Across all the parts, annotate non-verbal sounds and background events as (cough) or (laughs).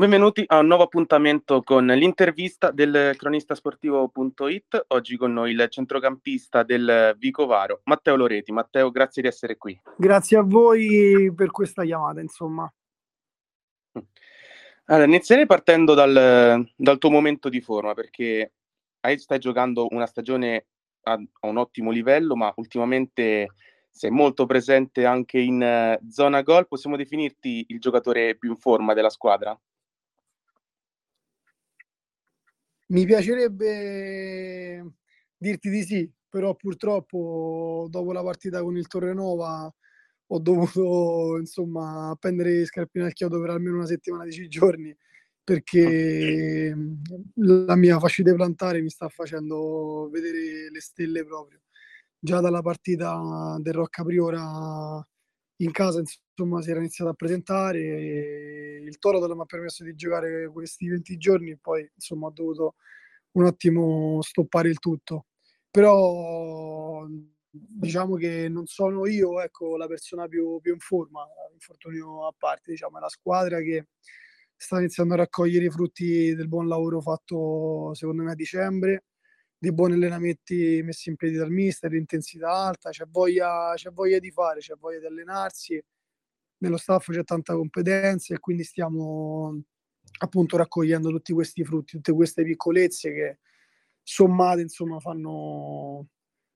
Benvenuti a un nuovo appuntamento con l'intervista del cronistasportivo.it. Oggi con noi il centrocampista del Vicovaro, Matteo Loreti. Matteo, grazie di essere qui. Grazie a voi per questa chiamata, insomma. Allora, inizierei partendo dal, dal tuo momento di forma, perché stai giocando una stagione a, a un ottimo livello, ma ultimamente sei molto presente anche in uh, zona gol. Possiamo definirti il giocatore più in forma della squadra? Mi piacerebbe dirti di sì, però purtroppo dopo la partita con il Torrenova ho dovuto insomma appendere le scarpine al chiodo per almeno una settimana, dieci giorni, perché la mia fascite plantare mi sta facendo vedere le stelle proprio. Già dalla partita del Rocca Priora in casa insomma si era iniziato a presentare il Toro mi ha permesso di giocare questi 20 giorni poi insomma ho dovuto un attimo stoppare il tutto. Però diciamo che non sono io ecco, la persona più, più in forma infortunio a parte diciamo è la squadra che sta iniziando a raccogliere i frutti del buon lavoro fatto secondo me a dicembre dei buoni allenamenti messi in piedi dal mister, intensità alta, c'è voglia, c'è voglia di fare, c'è voglia di allenarsi, nello staff c'è tanta competenza e quindi stiamo appunto raccogliendo tutti questi frutti, tutte queste piccolezze che sommate insomma fanno,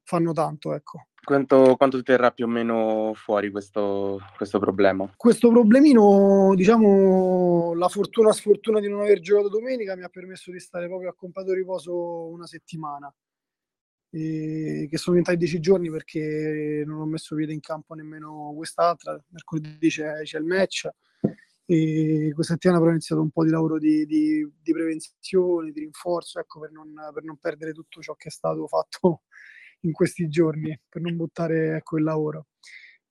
fanno tanto. Ecco. Quanto, quanto terrà più o meno fuori questo, questo problema? Questo problemino, diciamo, la fortuna sfortuna di non aver giocato domenica mi ha permesso di stare proprio a completo riposo una settimana. E che sono diventati dieci giorni perché non ho messo piede in campo nemmeno quest'altra. Mercoledì c'è, c'è il match. E questa settimana però ho iniziato un po' di lavoro di, di, di prevenzione, di rinforzo, ecco, per non, per non perdere tutto ciò che è stato fatto in questi giorni per non buttare ecco, il lavoro.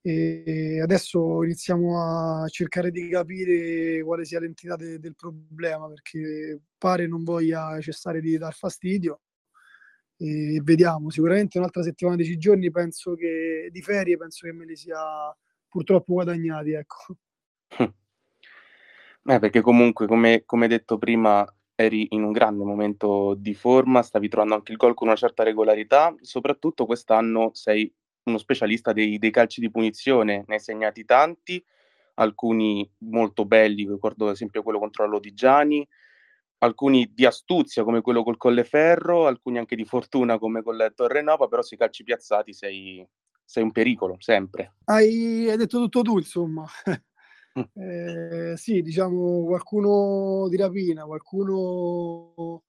E adesso iniziamo a cercare di capire quale sia l'entità de- del problema perché pare non voglia cessare di dar fastidio e vediamo sicuramente un'altra settimana di giorni penso che di ferie penso che me li sia purtroppo guadagnati ecco (laughs) eh, perché comunque come, come detto prima eri in un grande momento di forma, stavi trovando anche il gol con una certa regolarità, soprattutto quest'anno sei uno specialista dei, dei calci di punizione, ne hai segnati tanti, alcuni molto belli, ricordo ad esempio quello contro la Lodigiani, alcuni di astuzia come quello col Colleferro, alcuni anche di fortuna come col Torrenova, però sui calci piazzati sei, sei un pericolo, sempre. Hai, hai detto tutto tu, insomma. (laughs) Eh, sì, diciamo qualcuno di rapina, qualcuno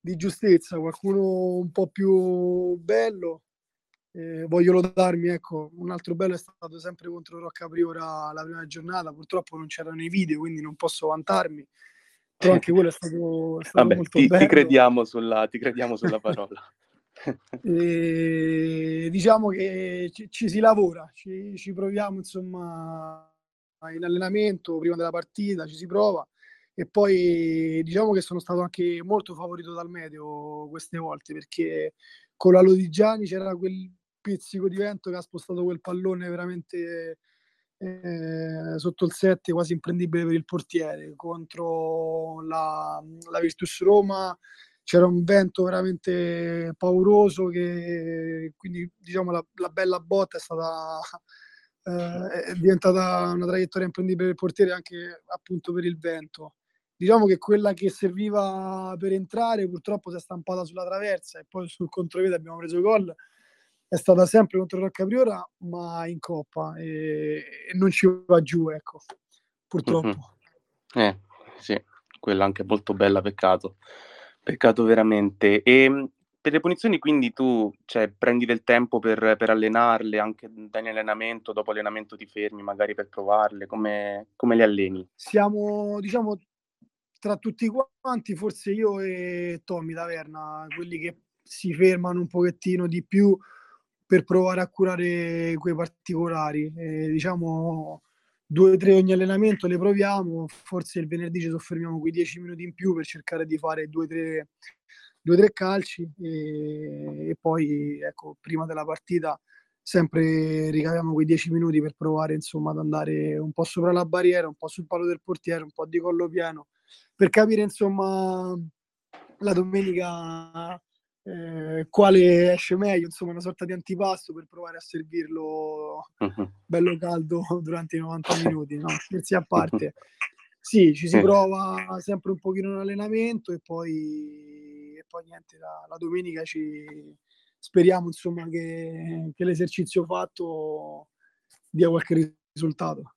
di giustezza, qualcuno un po' più bello. Eh, voglio lodarmi, ecco, un altro bello è stato sempre contro Rocca Priora la prima giornata, purtroppo non c'erano i video, quindi non posso vantarmi, però anche quello è stato, è stato Vabbè, molto ti, bello. Ti crediamo sulla, ti crediamo sulla parola. (laughs) e, diciamo che ci, ci si lavora, ci, ci proviamo insomma in allenamento prima della partita, ci si prova. E poi diciamo che sono stato anche molto favorito dal meteo queste volte perché con la Lodigiani c'era quel pizzico di vento che ha spostato quel pallone veramente eh, sotto il 7 quasi imprendibile per il portiere. Contro la, la Virtus Roma c'era un vento veramente pauroso che quindi diciamo la, la bella botta è stata eh, è diventata una traiettoria imprendibile per il portiere anche appunto per il vento. Diciamo che quella che serviva per entrare purtroppo si è stampata sulla traversa e poi sul contropiede abbiamo preso gol. È stata sempre contro Rocca Priora, ma in coppa e, e non ci va giù, ecco, purtroppo. Mm-hmm. Eh, sì, quella anche molto bella, peccato. Peccato veramente. E ehm, per le punizioni quindi tu, cioè, prendi del tempo per per allenarle, anche in allenamento, dopo allenamento ti fermi magari per provarle, come come le alleni? Siamo, diciamo, tra tutti quanti, forse io e Tommy Taverna, quelli che si fermano un pochettino di più per provare a curare quei particolari. Ehm, diciamo 2, 3 ogni allenamento le proviamo, forse il venerdì ci soffermiamo quei 10 minuti in più per cercare di fare 2, 3 due o tre calci e, e, poi ecco, prima della partita sempre ricaviamo quei dieci minuti per provare insomma ad andare un po' sopra la barriera, un po' sul palo del portiere, un po' di collo pieno per capire insomma la domenica eh, quale esce meglio, insomma una sorta di antipasto per provare a servirlo uh-huh. bello caldo durante i 90 minuti, no? Scherzi a parte. (laughs) Sì, ci si prova sempre un pochino in allenamento e poi, poi niente, la, la domenica ci speriamo insomma che, che l'esercizio fatto dia qualche risultato.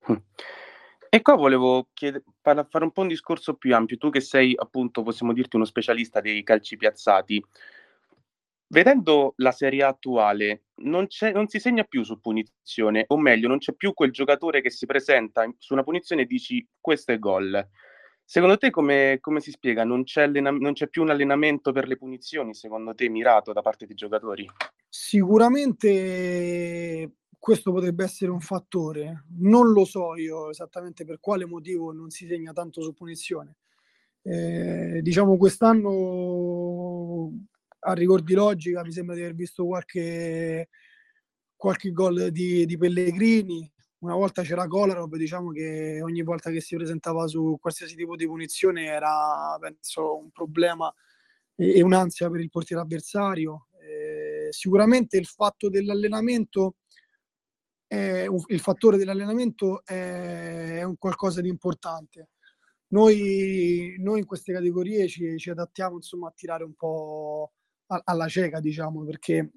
(laughs) E qua volevo chied- fare un po' un discorso più ampio. Tu che sei appunto, possiamo dirti, uno specialista dei calci piazzati. Vedendo la serie attuale, non, non, si segna più su punizione, o meglio, non c'è più quel giocatore che si presenta su una punizione e dici questo è gol. Secondo te come, come si spiega? Non c'è, allena- non c'è, più un allenamento per le punizioni, secondo te, mirato da parte dei giocatori? Sicuramente questo potrebbe essere un fattore. Non lo so io esattamente per quale motivo non si segna tanto su punizione. Eh, diciamo quest'anno a rigor di logica mi sembra di aver visto qualche, qualche gol di, di Pellegrini. Una volta c'era Kolarov, diciamo che ogni volta che si presentava su qualsiasi tipo di punizione era, penso, un problema e, un'ansia per il portiere avversario. Eh, sicuramente il fatto dell'allenamento è il fattore dell'allenamento è, un qualcosa di importante. Noi, noi in queste categorie ci, ci, adattiamo insomma a tirare un po' alla cieca, diciamo, perché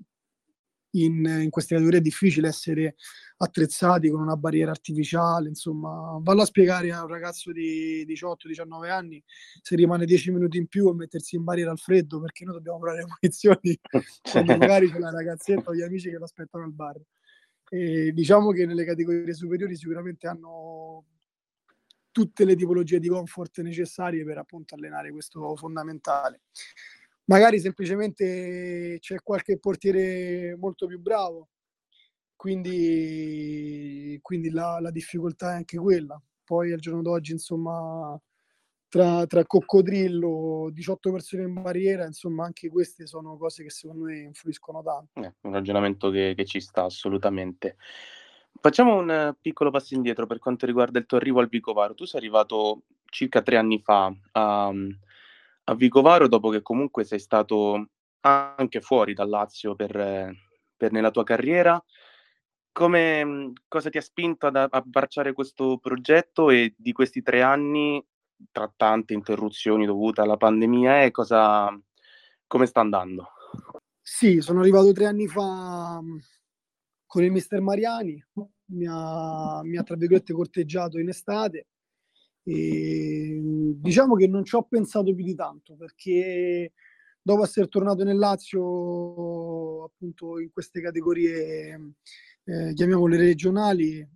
in, in, queste categorie è difficile essere attrezzati con una barriera artificiale, insomma, vallo a spiegare a un ragazzo di 18-19 anni se rimane 10 minuti in più a mettersi in barriera al freddo perché noi dobbiamo provare (laughs) le munizioni quando magari c'è la ragazzetta o gli amici che lo aspettano al bar. E diciamo che nelle categorie superiori sicuramente hanno tutte le tipologie di comfort necessarie per appunto allenare questo fondamentale. Magari semplicemente c'è qualche portiere molto più bravo, quindi, quindi la, la difficoltà è anche quella. Poi al giorno d'oggi, insomma, tra, tra, coccodrillo, 18 persone in barriera, insomma, anche queste sono cose che secondo me influiscono tanto. Eh, un ragionamento che, che, ci sta assolutamente. Facciamo un piccolo passo indietro per quanto riguarda il tuo arrivo al Vicovaro. Tu sei arrivato circa tre anni fa a, a Vicovaro dopo che comunque sei stato anche fuori dal Lazio per, per nella tua carriera. Come, cosa ti ha spinto ad abbracciare questo progetto e di questi tre anni tra tante interruzioni dovute alla pandemia e cosa, come sta andando? Sì, sono arrivato tre anni fa mm, con il mister Mariani, mi ha, mi ha tra virgolette corteggiato in estate e mm, diciamo che non ci ho pensato più di tanto perché dopo essere tornato nel Lazio appunto in queste categorie eh, chiamiamole regionali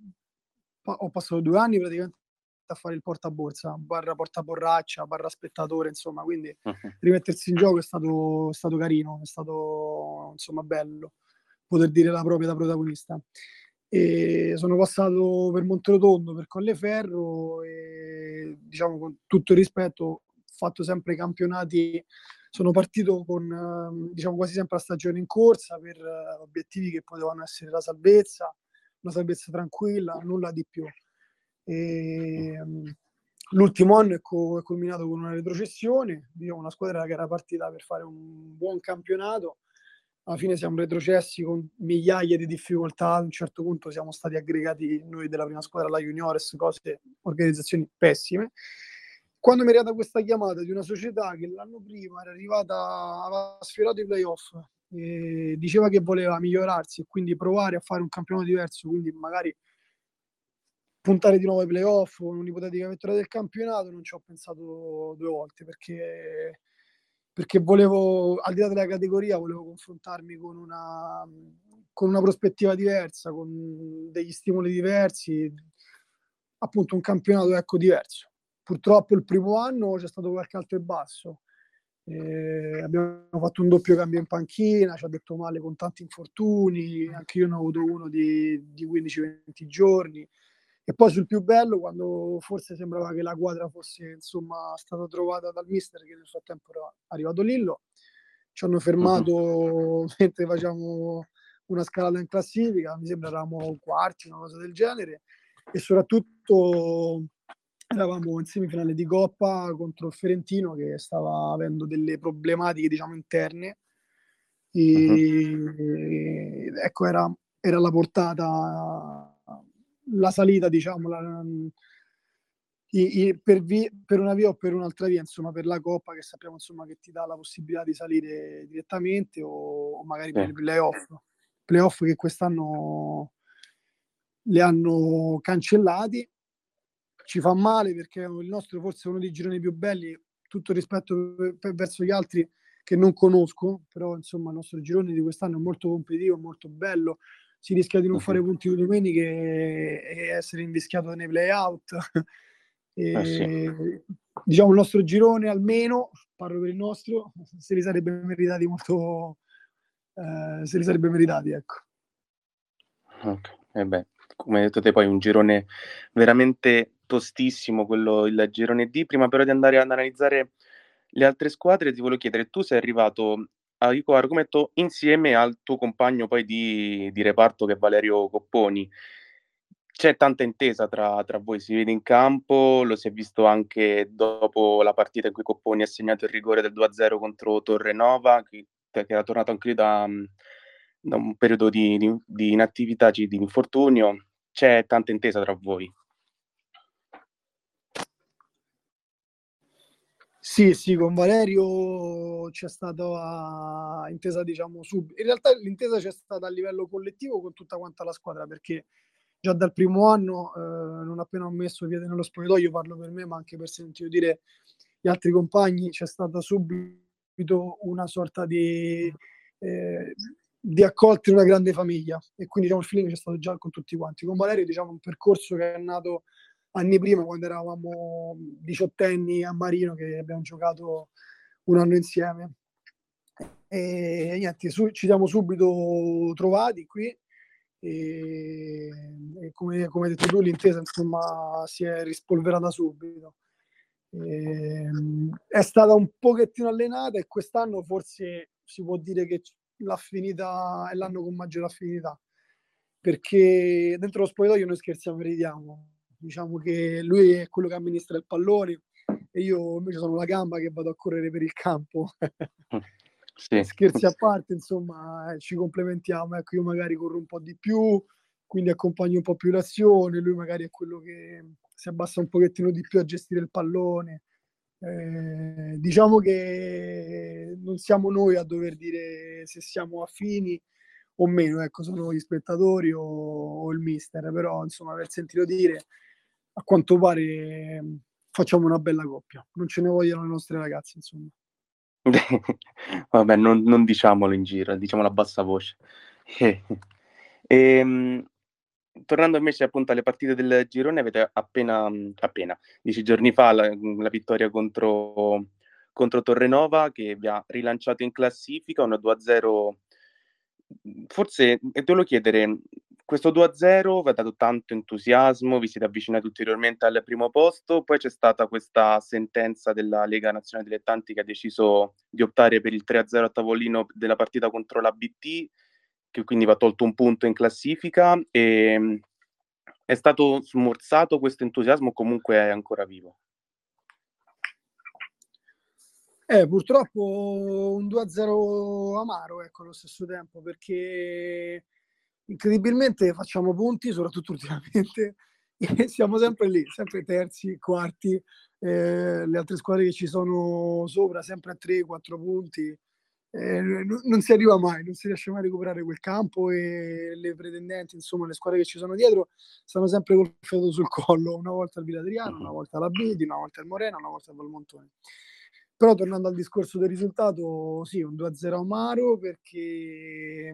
ho passato due anni praticamente a fare il portaborsa, barra portaborraccia, barra spettatore, insomma, quindi uh-huh. rimettersi in gioco è stato, è stato carino, è stato insomma bello poter dire la propria da protagonista. E sono passato per Monterotondo, per Colleferro e diciamo con tutto il rispetto, ho fatto sempre campionati, sono partito con diciamo quasi sempre la stagione in corsa per obiettivi che potevano essere la salvezza, una salvezza tranquilla, nulla di più. E, um, l'ultimo anno è, co- è, culminato con una retrocessione, diciamo una squadra che era partita per fare un buon campionato, alla fine siamo retrocessi con migliaia di difficoltà, a un certo punto siamo stati aggregati noi della prima squadra alla Juniores, cose, organizzazioni pessime. Quando mi è arrivata questa chiamata di una società che l'anno prima era arrivata, aveva sfiorato i playoff, diceva che voleva migliorarsi e quindi provare a fare un campionato diverso, quindi magari puntare di nuovo ai playoff con un'ipotetica vittoria del campionato non ci ho pensato due volte perché, perché volevo, al di là della categoria, volevo confrontarmi con una, con una prospettiva diversa, con degli stimoli diversi, appunto un campionato ecco, diverso. Purtroppo il primo anno c'è stato qualche alto e basso. Eh, abbiamo fatto un doppio cambio in panchina, ci ha detto male con tanti infortuni, anche io ne ho avuto uno di, di 15-20 giorni e poi sul più bello, quando forse sembrava che la quadra fosse insomma stata trovata dal mister, che nel frattempo era arrivato Lillo, ci hanno fermato (laughs) mentre facciamo una scalata in classifica, mi sembra eravamo quarti, una cosa del genere, e soprattutto eravamo in semifinale di Coppa contro il Ferentino che stava avendo delle problematiche, diciamo, interne. E, uh-huh. ecco, era, era alla portata la salita, diciamo, la, i, i, per, vi, per, una via o per un'altra via, insomma, per la Coppa che sappiamo insomma, che ti dà la possibilità di salire direttamente o, o magari per i playoff. Playoff che quest'anno li hanno cancellati. Ci fa male perché il nostro forse è uno dei gironi più belli, tutto rispetto per, per, verso gli altri che non conosco, però insomma il nostro girone di quest'anno è molto competitivo, molto bello, si rischia di non fare punti di domenica e, essere invischiato nei play-out. (laughs) e, eh sì. Diciamo il nostro girone almeno, parlo per il nostro, se li sarebbe meritati molto, eh, se li sarebbe meritati, ecco. Ok, e eh beh, come hai detto te poi un girone veramente tostissimo quello il girone D. Prima però di andare ad analizzare le altre squadre ti volevo chiedere, tu sei arrivato a Ico Argometto insieme al tuo compagno poi di, di reparto che è Valerio Copponi. C'è tanta intesa tra, tra, voi, si vede in campo, lo si è visto anche dopo la partita in cui Copponi ha segnato il rigore del 2-0 contro Torrenova, che, che era tornato anche lui da, da un periodo di, di, di inattività, di infortunio. C'è tanta intesa tra voi. Sì, sì, con Valerio c'è stata intesa, diciamo, subito. In realtà l'intesa c'è stata a livello collettivo con tutta quanta la squadra, perché già dal primo anno, eh, non appena ho messo piede nello spogliatoio, parlo per me, ma anche per sentire dire gli altri compagni, c'è stata subito una sorta di, eh, di accolta in una grande famiglia. E quindi diciamo, il feeling c'è stato già con tutti quanti. Con Valerio, diciamo, un percorso che è nato anni prima, quando eravamo diciottenni a Marino, che abbiamo giocato un anno insieme. E niente, su, ci siamo subito trovati qui e, e come, come, hai detto tu l'intesa insomma si è rispolverata subito. E, è stata un pochettino allenata e quest'anno forse si può dire che l'affinità è l'anno con maggiore affinità perché dentro lo spogliatoio noi scherziamo e ridiamo diciamo che lui è quello che amministra il pallone e io invece sono la gamba che vado a correre per il campo. (laughs) sì. Scherzi a (laughs) parte, insomma, eh, ci complementiamo. Ecco, io magari corro un po' di più, quindi accompagno un po' più l'azione, lui magari è quello che si abbassa un pochettino di più a gestire il pallone. Eh, diciamo che non siamo noi a dover dire se siamo affini o meno, ecco, sono gli spettatori o, o il mister, però insomma per sentito dire a quanto pare facciamo una bella coppia. Non ce ne vogliono le nostre ragazze, insomma. (laughs) Vabbè, non, non, diciamolo in giro, diciamolo a bassa voce. e, (laughs) ehm, tornando invece appunto alle partite del girone, avete appena, appena dieci giorni fa, la, la vittoria contro, contro Torrenova che vi ha rilanciato in classifica, un 2-0 forse, e te lo chiedere, questo 2-0 vi ha dato tanto entusiasmo, vi siete avvicinati ulteriormente al primo posto, poi c'è stata questa sentenza della Lega Nazionale Dilettanti che ha deciso di optare per il 3-0 a tavolino della partita contro la BT, che quindi va tolto un punto in classifica. E, è stato smorzato questo entusiasmo comunque è ancora vivo? Eh, purtroppo un 2-0 amaro, ecco, allo stesso tempo, perché incredibilmente facciamo punti, soprattutto ultimamente, (laughs) e siamo sempre lì, sempre terzi, quarti, eh, le altre squadre che ci sono sopra, sempre a 3-4 punti. Eh, non, non si arriva mai, non si riesce mai a recuperare quel campo e le pretendenti, insomma, le squadre che ci sono dietro stanno sempre col fiato sul collo, una volta al Viladriano, una volta alla Bidi, una volta al Morena, una volta al Valmontone. Però tornando al discorso del risultato, sì, un 2-0 amaro perché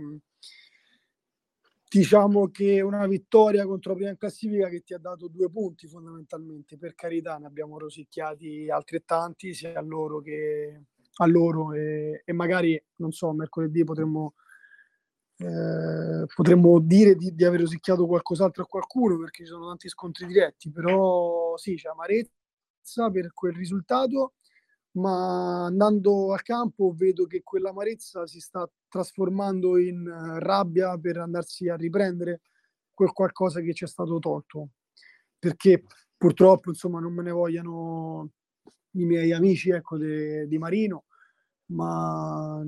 diciamo che una vittoria contro prima in classifica che ti ha dato due punti fondamentalmente, per carità ne abbiamo rosicchiati altrettanti sia a loro che a loro e, e magari, non so, mercoledì potremmo, eh, potremmo dire di, di, aver rosicchiato qualcos'altro a qualcuno perché ci sono tanti scontri diretti, però sì, c'è amarezza per quel risultato ma andando al campo vedo che quell'amarezza si sta trasformando in eh, rabbia per andarsi a riprendere quel qualcosa che ci è stato tolto. Perché purtroppo insomma non me ne vogliano i miei amici ecco, di Marino, ma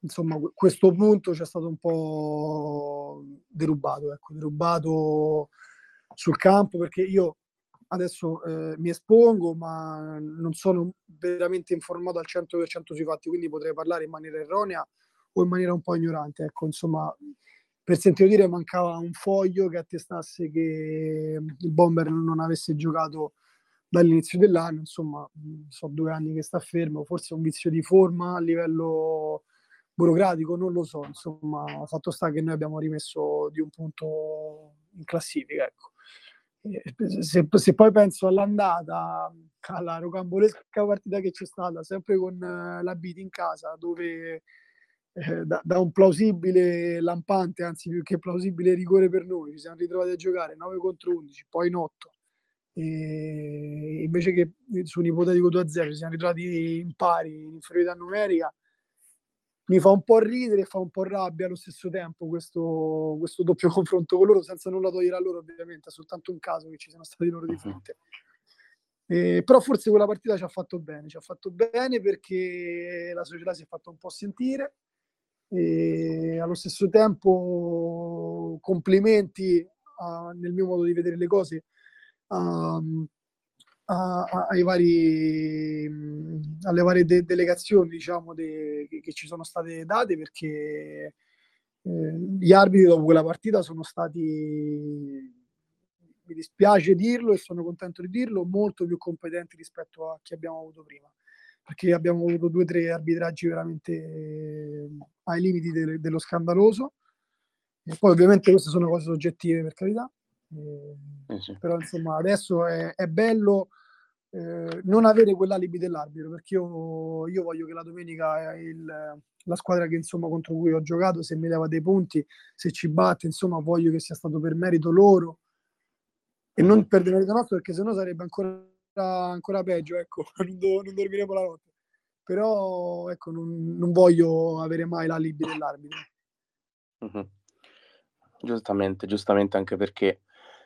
insomma questo punto ci è stato un po' derubato, ecco, derubato sul campo perché io adesso eh, mi espongo ma non sono veramente informato al 100% sui fatti, quindi potrei parlare in maniera erronea o in maniera un po' ignorante. Ecco, insomma, per sentito dire mancava un foglio che attestasse che il Bomber non avesse giocato dall'inizio dell'anno, insomma, so due anni che sta fermo, forse un vizio di forma a livello burocratico, non lo so, insomma, fatto sta che noi abbiamo rimesso di un punto in classifica, ecco. Se, se, poi penso all'andata, alla rocambolesca partita che c'è stata, sempre con uh, la Beat in casa, dove eh, da, da, un plausibile lampante, anzi più che plausibile rigore per noi, ci siamo ritrovati a giocare 9 contro 11, poi in 8. E invece che su un ipotetico 2-0 ci siamo ritrovati in pari, in inferiorità numerica, mi fa un po' ridere e fa un po' rabbia allo stesso tempo questo, questo doppio (laughs) confronto con loro, senza nulla togliere a loro ovviamente, è soltanto un caso che ci siano stati loro di fronte. Eh, però forse quella partita ci ha fatto bene, ci ha fatto bene perché la società si è fatta un po' sentire, e allo stesso tempo complimenti a, nel mio modo di vedere le cose a, a, ai vari, alle varie de- delegazioni diciamo, de- che, ci sono state date perché eh, gli arbitri dopo quella partita sono stati mi dispiace dirlo e sono contento di dirlo molto più competenti rispetto a chi abbiamo avuto prima perché abbiamo avuto due o tre arbitraggi veramente eh, ai limiti de- dello scandaloso. E poi ovviamente queste sono cose soggettive per carità, eh, sì. però insomma adesso è, è bello eh, non avere quell'alibi dell'arbitro perché io, io voglio che la domenica il, la squadra che insomma contro cui ho giocato se mi leva dei punti, se ci batte, insomma voglio che sia stato per merito loro e non per merito nostro perché sennò sarebbe ancora ancora peggio, ecco, (laughs) non, do, non dormiremo la notte. Però ecco, non, non voglio avere mai l'alibi dell'arbitro. Mm-hmm. Giustamente, giustamente anche perché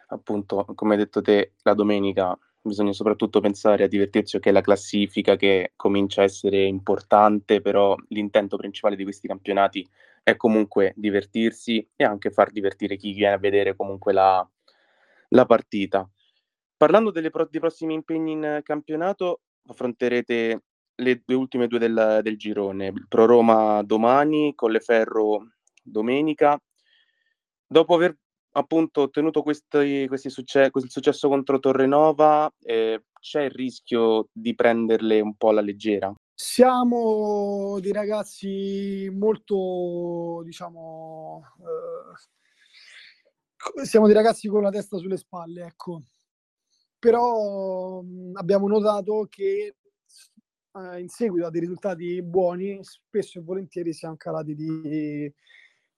appunto, come hai detto te, la domenica bisogna soprattutto pensare a divertirsi, ok, la classifica che comincia a essere importante, però l'intento principale di questi campionati è comunque divertirsi e anche far divertire chi viene a vedere comunque la, la partita. Parlando pro- dei prossimi impegni in campionato, affronterete le due ultime due del, del girone, Pro Roma domani, Colleferro domenica. Dopo aver appunto ottenuto questi, questi succe- questo successo contro Torrenova, eh, c'è il rischio di prenderle un po' alla leggera? Siamo dei ragazzi molto, diciamo, eh, siamo dei ragazzi con la testa sulle spalle, ecco però mh, abbiamo notato che eh, in seguito a dei risultati buoni spesso e volentieri siamo calati di,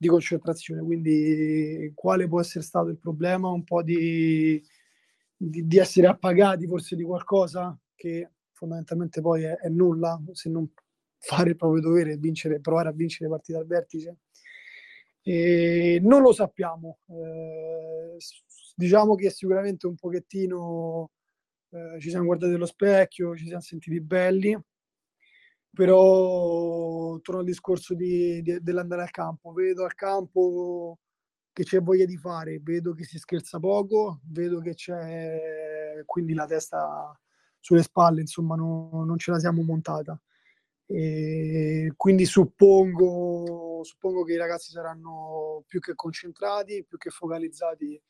di concentrazione quindi quale può essere stato il problema? Un po' di, di, di essere appagati forse di qualcosa che fondamentalmente poi è, è, nulla se non fare il proprio dovere vincere, provare a vincere partite al vertice. E non lo sappiamo. Eh, diciamo che sicuramente un pochettino eh, ci siamo guardati allo specchio, ci siamo sentiti belli, però torno al discorso di, di, dell'andare al campo. Vedo al campo che c'è voglia di fare, vedo che si scherza poco, vedo che c'è quindi la testa sulle spalle, insomma no, non ce la siamo montata. E quindi suppongo, suppongo che i ragazzi saranno più che concentrati, più che focalizzati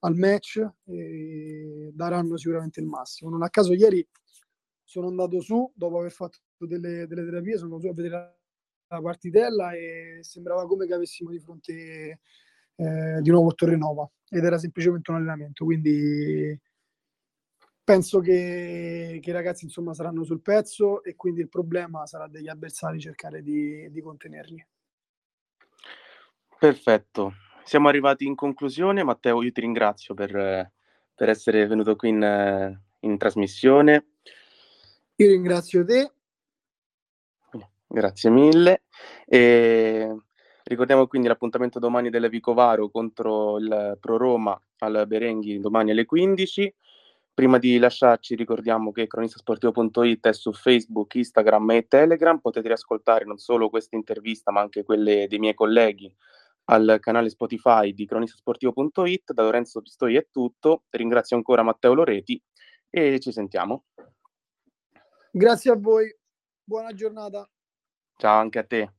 al match e daranno sicuramente il massimo. Non a caso ieri sono andato su, dopo aver fatto delle, delle terapie, sono andato su a vedere la partitella e sembrava come che avessimo di fronte eh, di nuovo Torrenova ed era semplicemente un allenamento, quindi penso che, che, i ragazzi insomma saranno sul pezzo e quindi il problema sarà degli avversari cercare di, di contenerli. Perfetto, siamo arrivati in conclusione. Matteo, io ti ringrazio per, per essere venuto qui in, in trasmissione. Io ringrazio te. Grazie mille. E ricordiamo quindi l'appuntamento domani della Vicovaro contro il Pro Roma al Berenghi domani alle 15. Prima di lasciarci ricordiamo che cronistasportivo.it è su Facebook, Instagram e Telegram, potete riascoltare non solo questa intervista ma anche quelle dei miei colleghi al canale Spotify di cronistasportivo.it. Da Lorenzo Pistoi è tutto, ringrazio ancora Matteo Loreti e ci sentiamo. Grazie a voi, buona giornata. Ciao anche a te.